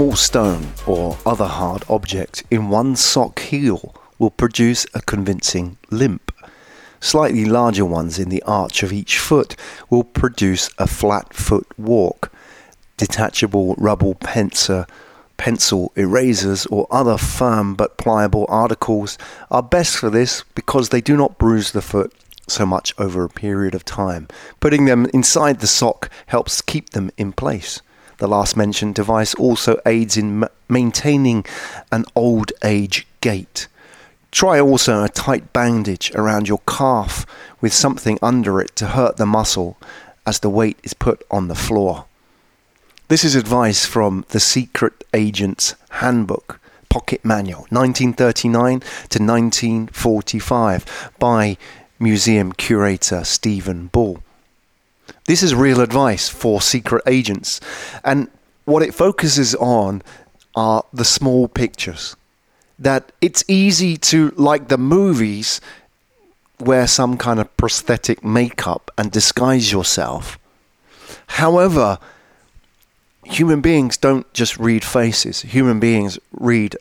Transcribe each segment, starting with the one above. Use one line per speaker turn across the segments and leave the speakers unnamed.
small stone or other hard object in one sock heel will produce a convincing limp. Slightly larger ones in the arch of each foot will produce a flat foot walk. Detachable rubber pencil, pencil erasers or other firm but pliable articles are best for this because they do not bruise the foot so much over a period of time. Putting them inside the sock helps keep them in place. The last mentioned device also aids in maintaining an old age gait. Try also a tight bandage around your calf with something under it to hurt the muscle as the weight is put on the floor. This is advice from The Secret Agent's Handbook, Pocket Manual, 1939 to 1945, by museum curator Stephen Bull. This is real advice for secret agents, and what it focuses on are the small pictures that it's easy to, like the movies, wear some kind of prosthetic makeup and disguise yourself. However, human beings don't just read faces, human beings read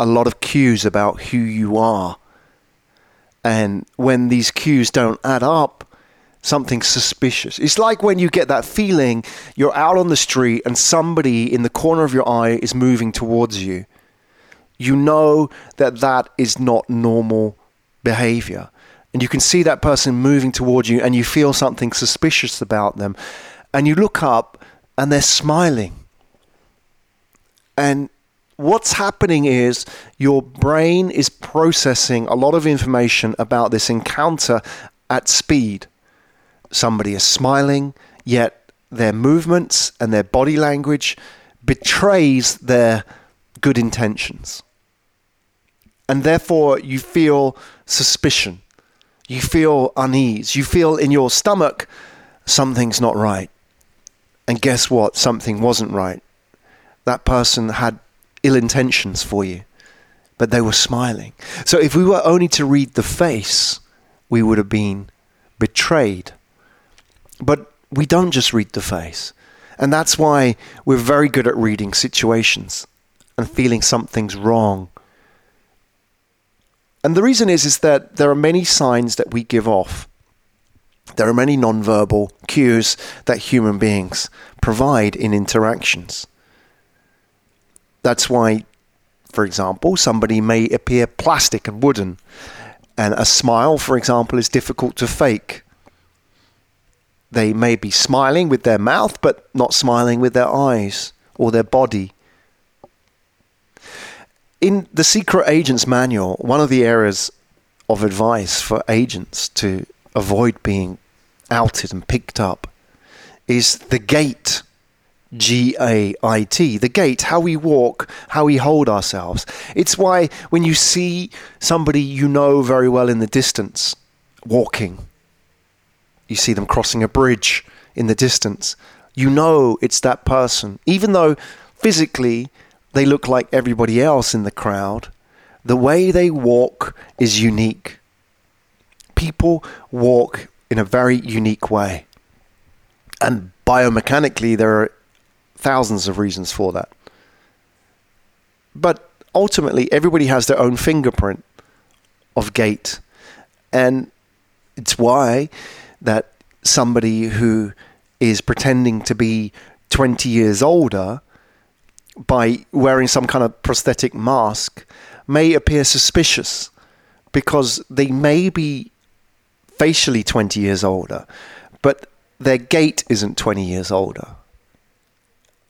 a lot of cues about who you are. And when these cues don't add up, something suspicious. It's like when you get that feeling you're out on the street and somebody in the corner of your eye is moving towards you you know that that is not normal behavior. And you can see that person moving towards you and you feel something suspicious about them. And you look up and they're smiling. And what's happening is your brain is processing a lot of information about this encounter at speed. Somebody is smiling, yet their movements and their body language betrays their good intentions and therefore you feel suspicion. You feel unease. You feel in your stomach something's not right. And guess what? Something wasn't right. That person had ill intentions for you, but they were smiling. So if we were only to read the face, we would have been betrayed. But we don't just read the face. And that's why we're very good at reading situations and feeling something's wrong and the reason is is that there are many signs that we give off. There are many nonverbal cues that human beings provide in interactions. That's why, for example, somebody may appear plastic and wooden, and a smile, for example, is difficult to fake. They may be smiling with their mouth, but not smiling with their eyes or their body in the secret agent's manual, one of the areas of advice for agents to avoid being outed and picked up is the gait. G A I T, the gait, how we walk, how we hold ourselves. It's why when you see somebody you know very well in the distance walking, you see them crossing a bridge in the distance, you know it's that person, even though physically they look like everybody else in the crowd. The way they walk is unique. People walk in a very unique way. And biomechanically, there are thousands of reasons for that. But ultimately, everybody has their own fingerprint of gait. And it's why that somebody who is pretending to be 20 years older by wearing some kind of prosthetic mask may appear suspicious because they may be facially 20 years older, but their gait isn't 20 years older.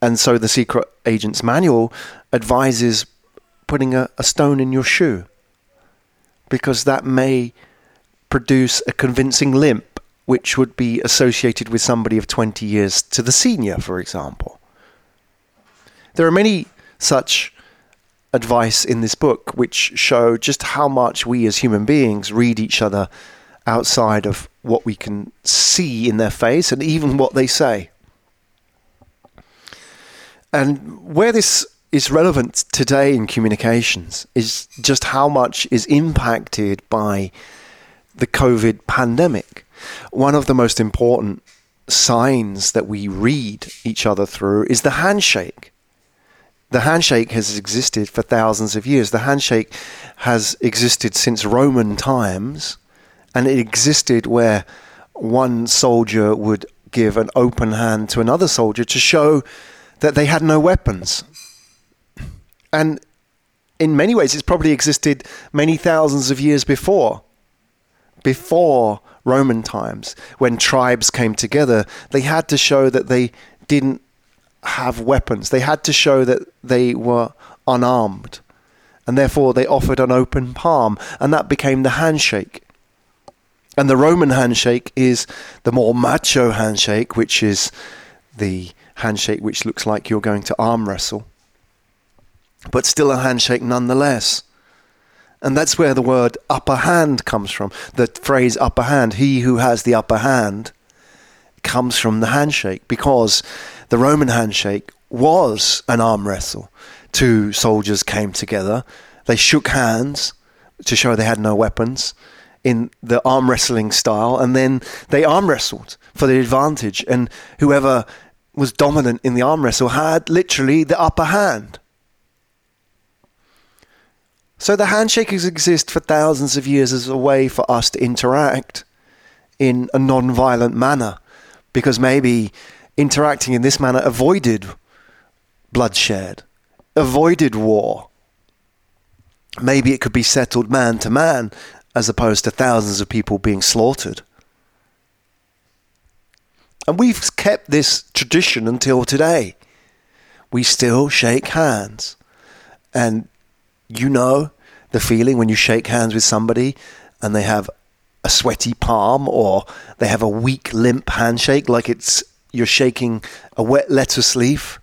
And so the secret agent's manual advises putting a, a stone in your shoe because that may produce a convincing limp, which would be associated with somebody of 20 years to the senior, for example. There are many such advice in this book which show just how much we as human beings read each other outside of what we can see in their face and even what they say. And where this is relevant today in communications is just how much is impacted by the COVID pandemic. One of the most important signs that we read each other through is the handshake the handshake has existed for thousands of years. The handshake has existed since Roman times, and it existed where one soldier would give an open hand to another soldier to show that they had no weapons. And in many ways, it's probably existed many thousands of years before. Before Roman times, when tribes came together, they had to show that they didn't have weapons. They had to show that they were unarmed. And therefore, they offered an open palm, and that became the handshake. And the Roman handshake is the more macho handshake, which is the handshake which looks like you're going to arm wrestle, but still a handshake nonetheless. And that's where the word upper hand comes from. The phrase upper hand, he who has the upper hand, comes from the handshake because the Roman handshake was an arm wrestle. Two soldiers came together, they shook hands to show they had no weapons in the arm wrestling style, and then they arm wrestled for the advantage. And whoever was dominant in the arm wrestle had literally the upper hand. So the handshakers exist for thousands of years as a way for us to interact in a non violent manner because maybe interacting in this manner avoided bloodshed, avoided war. Maybe it could be settled man to man as opposed to thousands of people being slaughtered. And we've kept this tradition until today. We still shake hands. And you know the feeling when you shake hands with somebody and they have a sweaty palm or they have a weak, limp handshake, like it's you're shaking a wet lettuce leaf.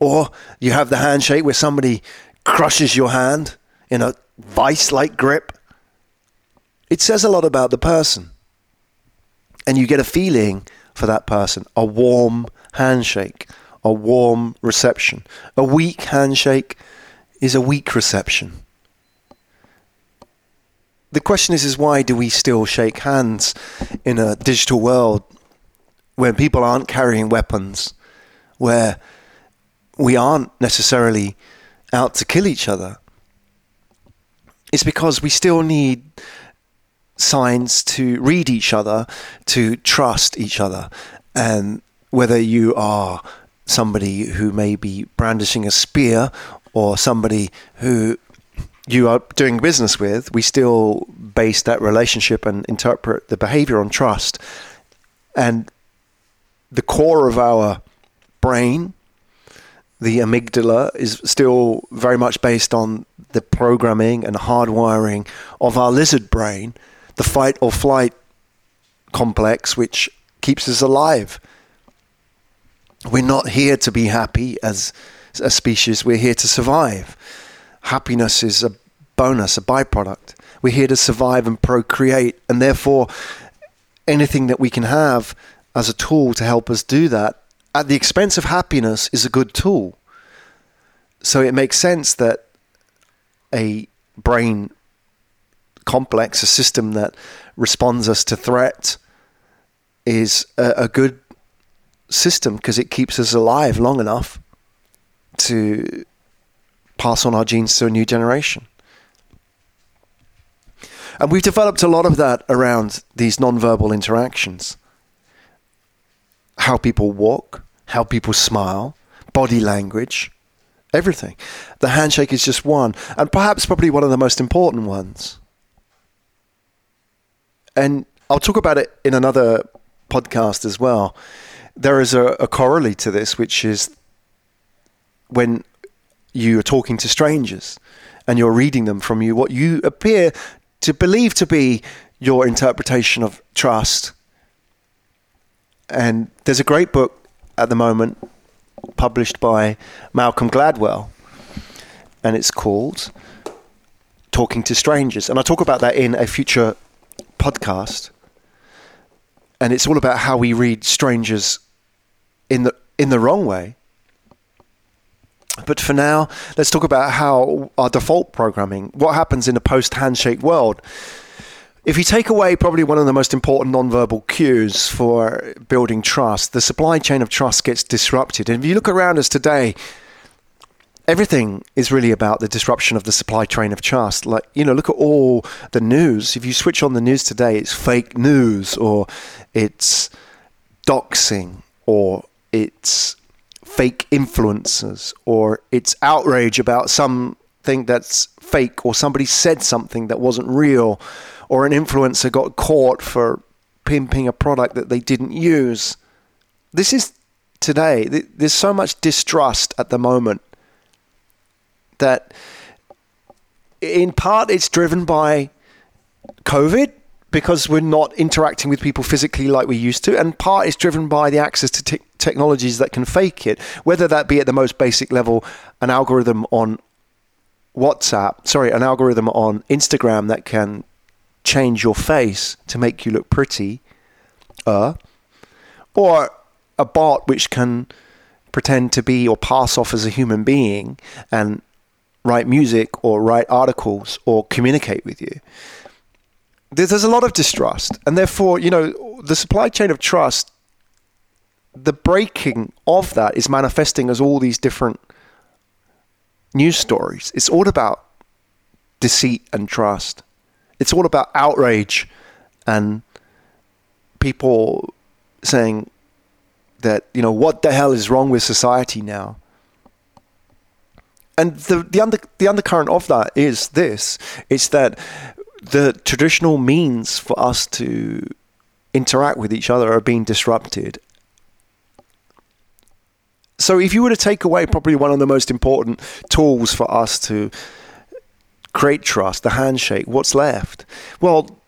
Or you have the handshake where somebody crushes your hand in a vice like grip. It says a lot about the person. And you get a feeling for that person a warm handshake, a warm reception. A weak handshake is a weak reception. The question is, is why do we still shake hands in a digital world when people aren't carrying weapons, where we aren't necessarily out to kill each other? It's because we still need signs to read each other, to trust each other. And whether you are somebody who may be brandishing a spear or somebody who you are doing business with, we still base that relationship and interpret the behavior on trust. And the core of our brain, the amygdala, is still very much based on the programming and hardwiring of our lizard brain, the fight or flight complex, which keeps us alive. We're not here to be happy as a species, we're here to survive. Happiness is a bonus, a byproduct. We're here to survive and procreate, and therefore, anything that we can have as a tool to help us do that at the expense of happiness is a good tool. So it makes sense that a brain complex, a system that responds us to threat, is a, a good system because it keeps us alive long enough to pass on our genes to a new generation. And we've developed a lot of that around these non-verbal interactions. How people walk, how people smile, body language, everything. The handshake is just one, and perhaps probably one of the most important ones. And I'll talk about it in another podcast as well. There is a, a corollary to this, which is when you are talking to strangers and you're reading them from you what you appear to believe to be your interpretation of trust. And there's a great book at the moment published by Malcolm Gladwell, and it's called Talking to Strangers. And I talk about that in a future podcast. And it's all about how we read strangers in the in the wrong way. But for now, let's talk about how our default programming, what happens in a post handshake world. If you take away probably one of the most important nonverbal cues for building trust, the supply chain of trust gets disrupted. And if you look around us today, everything is really about the disruption of the supply chain of trust. Like, you know, look at all the news. If you switch on the news today, it's fake news or it's doxing or it's fake influencers or it's outrage about something that's fake or somebody said something that wasn't real or an influencer got caught for pimping a product that they didn't use. This is today. There's so much distrust at the moment that in part it's driven by COVID because we're not interacting with people physically like we used to, and part is driven by the access to te- technologies that can fake it, whether that be at the most basic level, an algorithm on WhatsApp, sorry, an algorithm on Instagram that can change your face to make you look pretty, uh, or a bot which can pretend to be or pass off as a human being and write music or write articles or communicate with you. There's a lot of distrust, and therefore, you know, the supply chain of trust, the breaking of that is manifesting as all these different news stories. It's all about deceit and trust. It's all about outrage and people saying that, you know, what the hell is wrong with society now? and the the under the undercurrent of that is this: it's that the traditional means for us to interact with each other are being disrupted. So, if you were to take away probably one of the most important tools for us to create trust, the handshake, what's left? Well,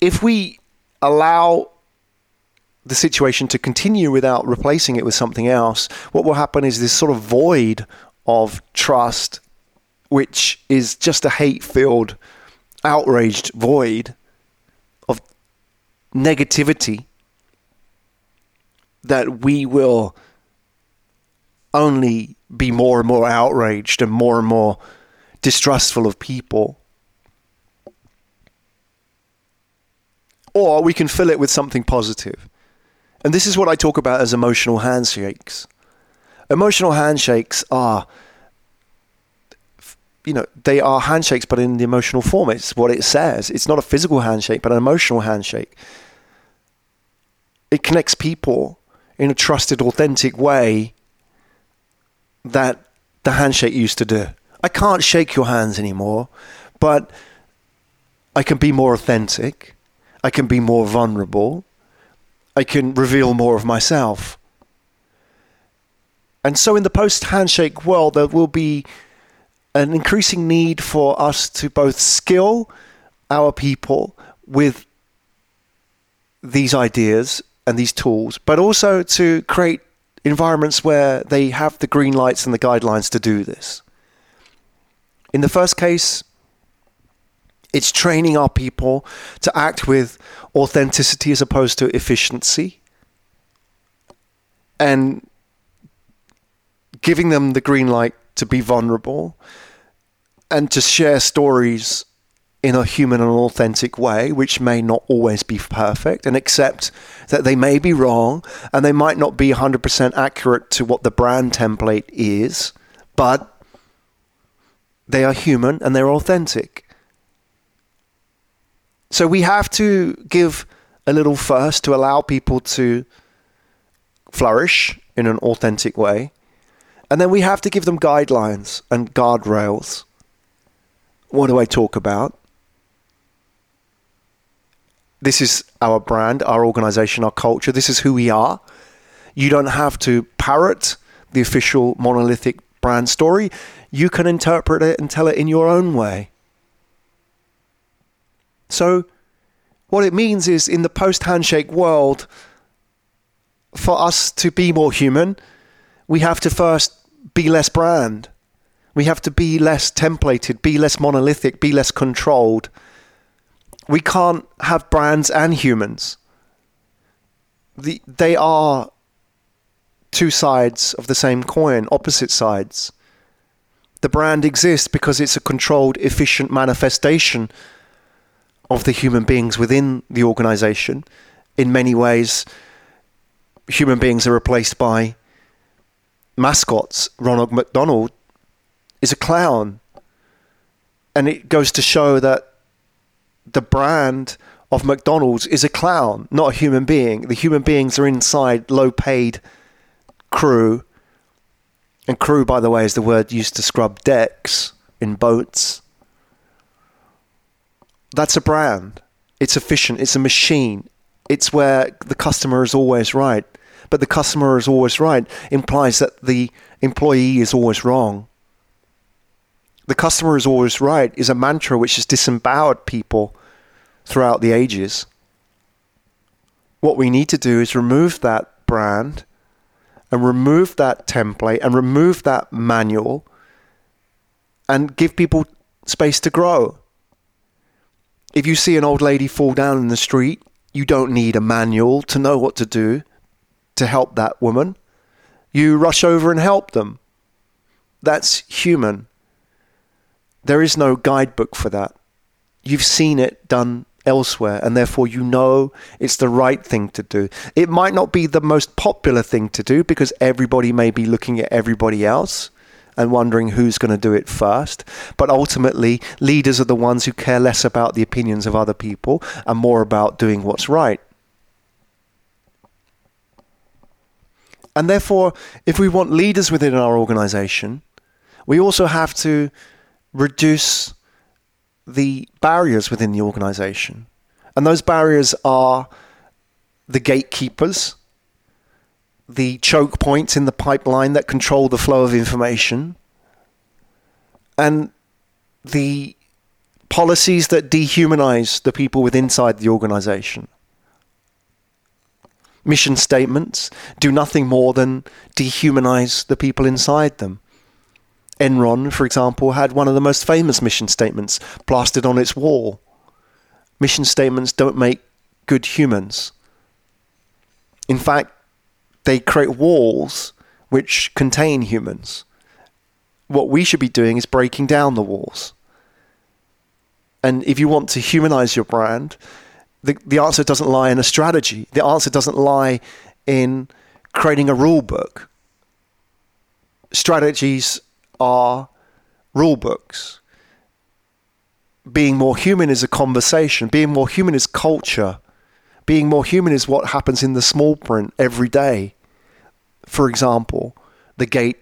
if we allow the situation to continue without replacing it with something else, what will happen is this sort of void of trust, which is just a hate filled, outraged void of negativity that we will only be more and more outraged and more and more distrustful of people. Or we can fill it with something positive. And this is what I talk about as emotional handshakes. Emotional handshakes are, you know, they are handshakes, but in the emotional form. It's what it says. It's not a physical handshake, but an emotional handshake. It connects people in a trusted, authentic way that the handshake used to do. I can't shake your hands anymore, but I can be more authentic. I can be more vulnerable. I can reveal more of myself. And so, in the post handshake world, there will be an increasing need for us to both skill our people with these ideas and these tools, but also to create environments where they have the green lights and the guidelines to do this. In the first case, it's training our people to act with authenticity as opposed to efficiency. And giving them the green light to be vulnerable and to share stories in a human and authentic way, which may not always be perfect, and accept that they may be wrong and they might not be 100% accurate to what the brand template is, but they are human and they're authentic. So we have to give a little first to allow people to flourish in an authentic way. And then we have to give them guidelines and guardrails. What do I talk about? This is our brand, our organization, our culture. This is who we are. You don't have to parrot the official monolithic brand story. You can interpret it and tell it in your own way. So, what it means is in the post handshake world, for us to be more human, we have to first be less brand. We have to be less templated, be less monolithic, be less controlled. We can't have brands and humans. The, they are two sides of the same coin, opposite sides. The brand exists because it's a controlled, efficient manifestation of the human beings within the organization. In many ways, human beings are replaced by mascots. Ronald McDonald is a clown. And it goes to show that the brand of McDonald's is a clown, not a human being. The human beings are inside low paid crew. And crew, by the way, is the word used to scrub decks in boats. That's a brand. It's efficient. It's a machine. It's where the customer is always right. But the customer is always right implies that the employee is always wrong. The customer is always right is a mantra which has disempowered people throughout the ages. What we need to do is remove that brand and remove that template and remove that manual and give people space to grow. If you see an old lady fall down in the street, you don't need a manual to know what to do to help that woman. You rush over and help them. That's human. There is no guidebook for that. You've seen it done elsewhere, and therefore you know it's the right thing to do. It might not be the most popular thing to do because everybody may be looking at everybody else and wondering who's going to do it first. But ultimately, leaders are the ones who care less about the opinions of other people and more about doing what's right. And therefore, if we want leaders within our organization, we also have to reduce the barriers within the organization. And those barriers are the gatekeepers, the choke points in the pipeline that control the flow of information, and the policies that dehumanize the people within inside the organization. Mission statements do nothing more than dehumanize the people inside them. Enron, for example, had one of the most famous mission statements plastered on its wall. Mission statements don't make good humans. In fact, they create walls which contain humans. What we should be doing is breaking down the walls. And if you want to humanize your brand, the, the answer doesn't lie in a strategy. The answer doesn't lie in creating a rule book. Strategies are rule books. Being more human is a conversation. Being more human is culture. Being more human is what happens in the small print every day for example, the gait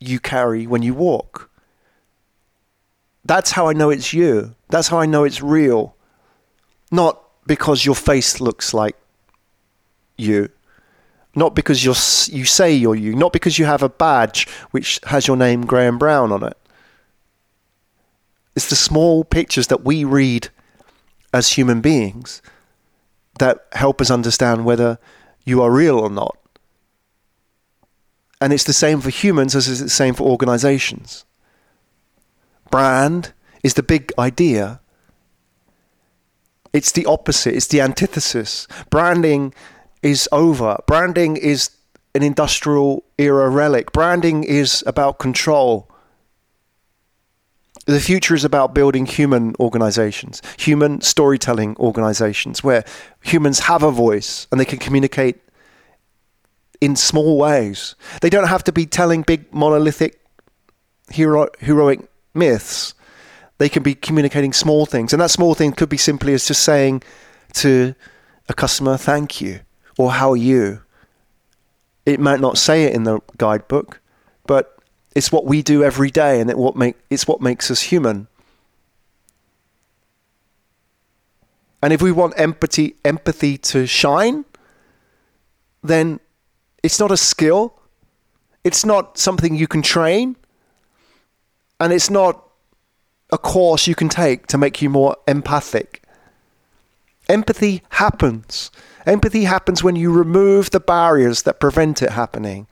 you carry when you walk. That's how I know it's you. That's how I know it's real. Not because your face looks like you. Not because you're, you say you're you. Not because you have a badge which has your name Graham Brown on it. It's the small pictures that we read as human beings that help us understand whether you are real or not. And it's the same for humans as it's the same for organizations. Brand is the big idea. It's the opposite, it's the antithesis. Branding is over. Branding is an industrial era relic. Branding is about control. The future is about building human organizations, human storytelling organizations, where humans have a voice and they can communicate in small ways. They don't have to be telling big monolithic hero, heroic myths. They can be communicating small things. And that small thing could be simply as just saying to a customer, thank you, or how are you? It might not say it in the guidebook, but it's what we do every day and it what make, it's what makes us human. And if we want empathy, empathy to shine, then it's not a skill. It's not something you can train. And it's not a course you can take to make you more empathic. Empathy happens. Empathy happens when you remove the barriers that prevent it happening.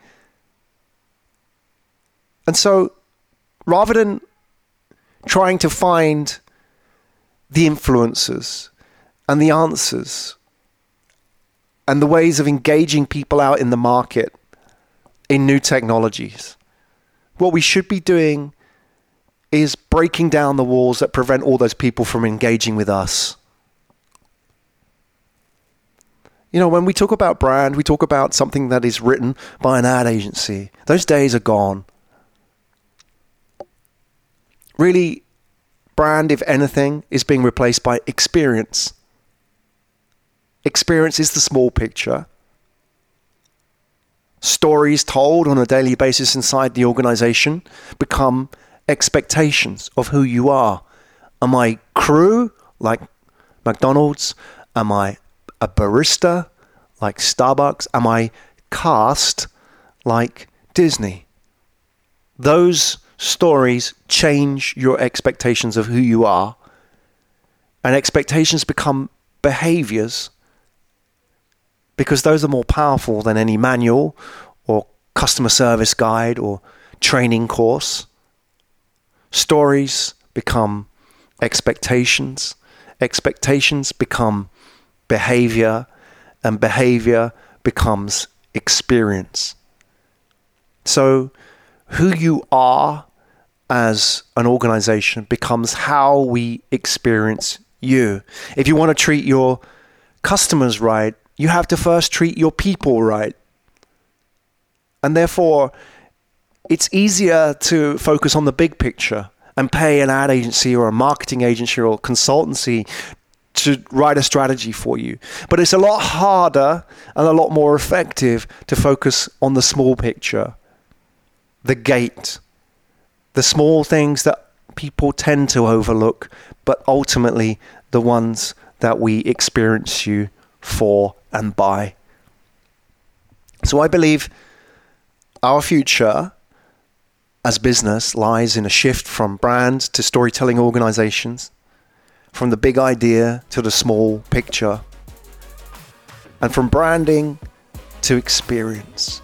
And so, rather than trying to find the influences and the answers and the ways of engaging people out in the market in new technologies. What we should be doing is breaking down the walls that prevent all those people from engaging with us. You know, when we talk about brand, we talk about something that is written by an ad agency. Those days are gone. really, brand, if anything, is being replaced by experience. Experience is the small picture. Stories told on a daily basis inside the organization become expectations of who you are. Am I crew like McDonald's? Am I a barista like Starbucks? Am I cast like Disney? Those stories change your expectations of who you are, and expectations become behaviors because those are more powerful than any manual or customer service guide or training course. Stories become expectations, expectations become behavior, and behavior becomes experience. So, who you are as an organization becomes how we experience you. If you want to treat your customers right, you have to first treat your people right. And therefore, it's easier to focus on the big picture and pay an ad agency or a marketing agency or consultancy to write a strategy for you. But it's a lot harder and a lot more effective to focus on the small picture, the gait, the small things that people tend to overlook, but ultimately the ones that we experience you for and by. So I believe our future as business lies in a shift from brand to storytelling organizations, from the big idea to the small picture, and from branding to experience.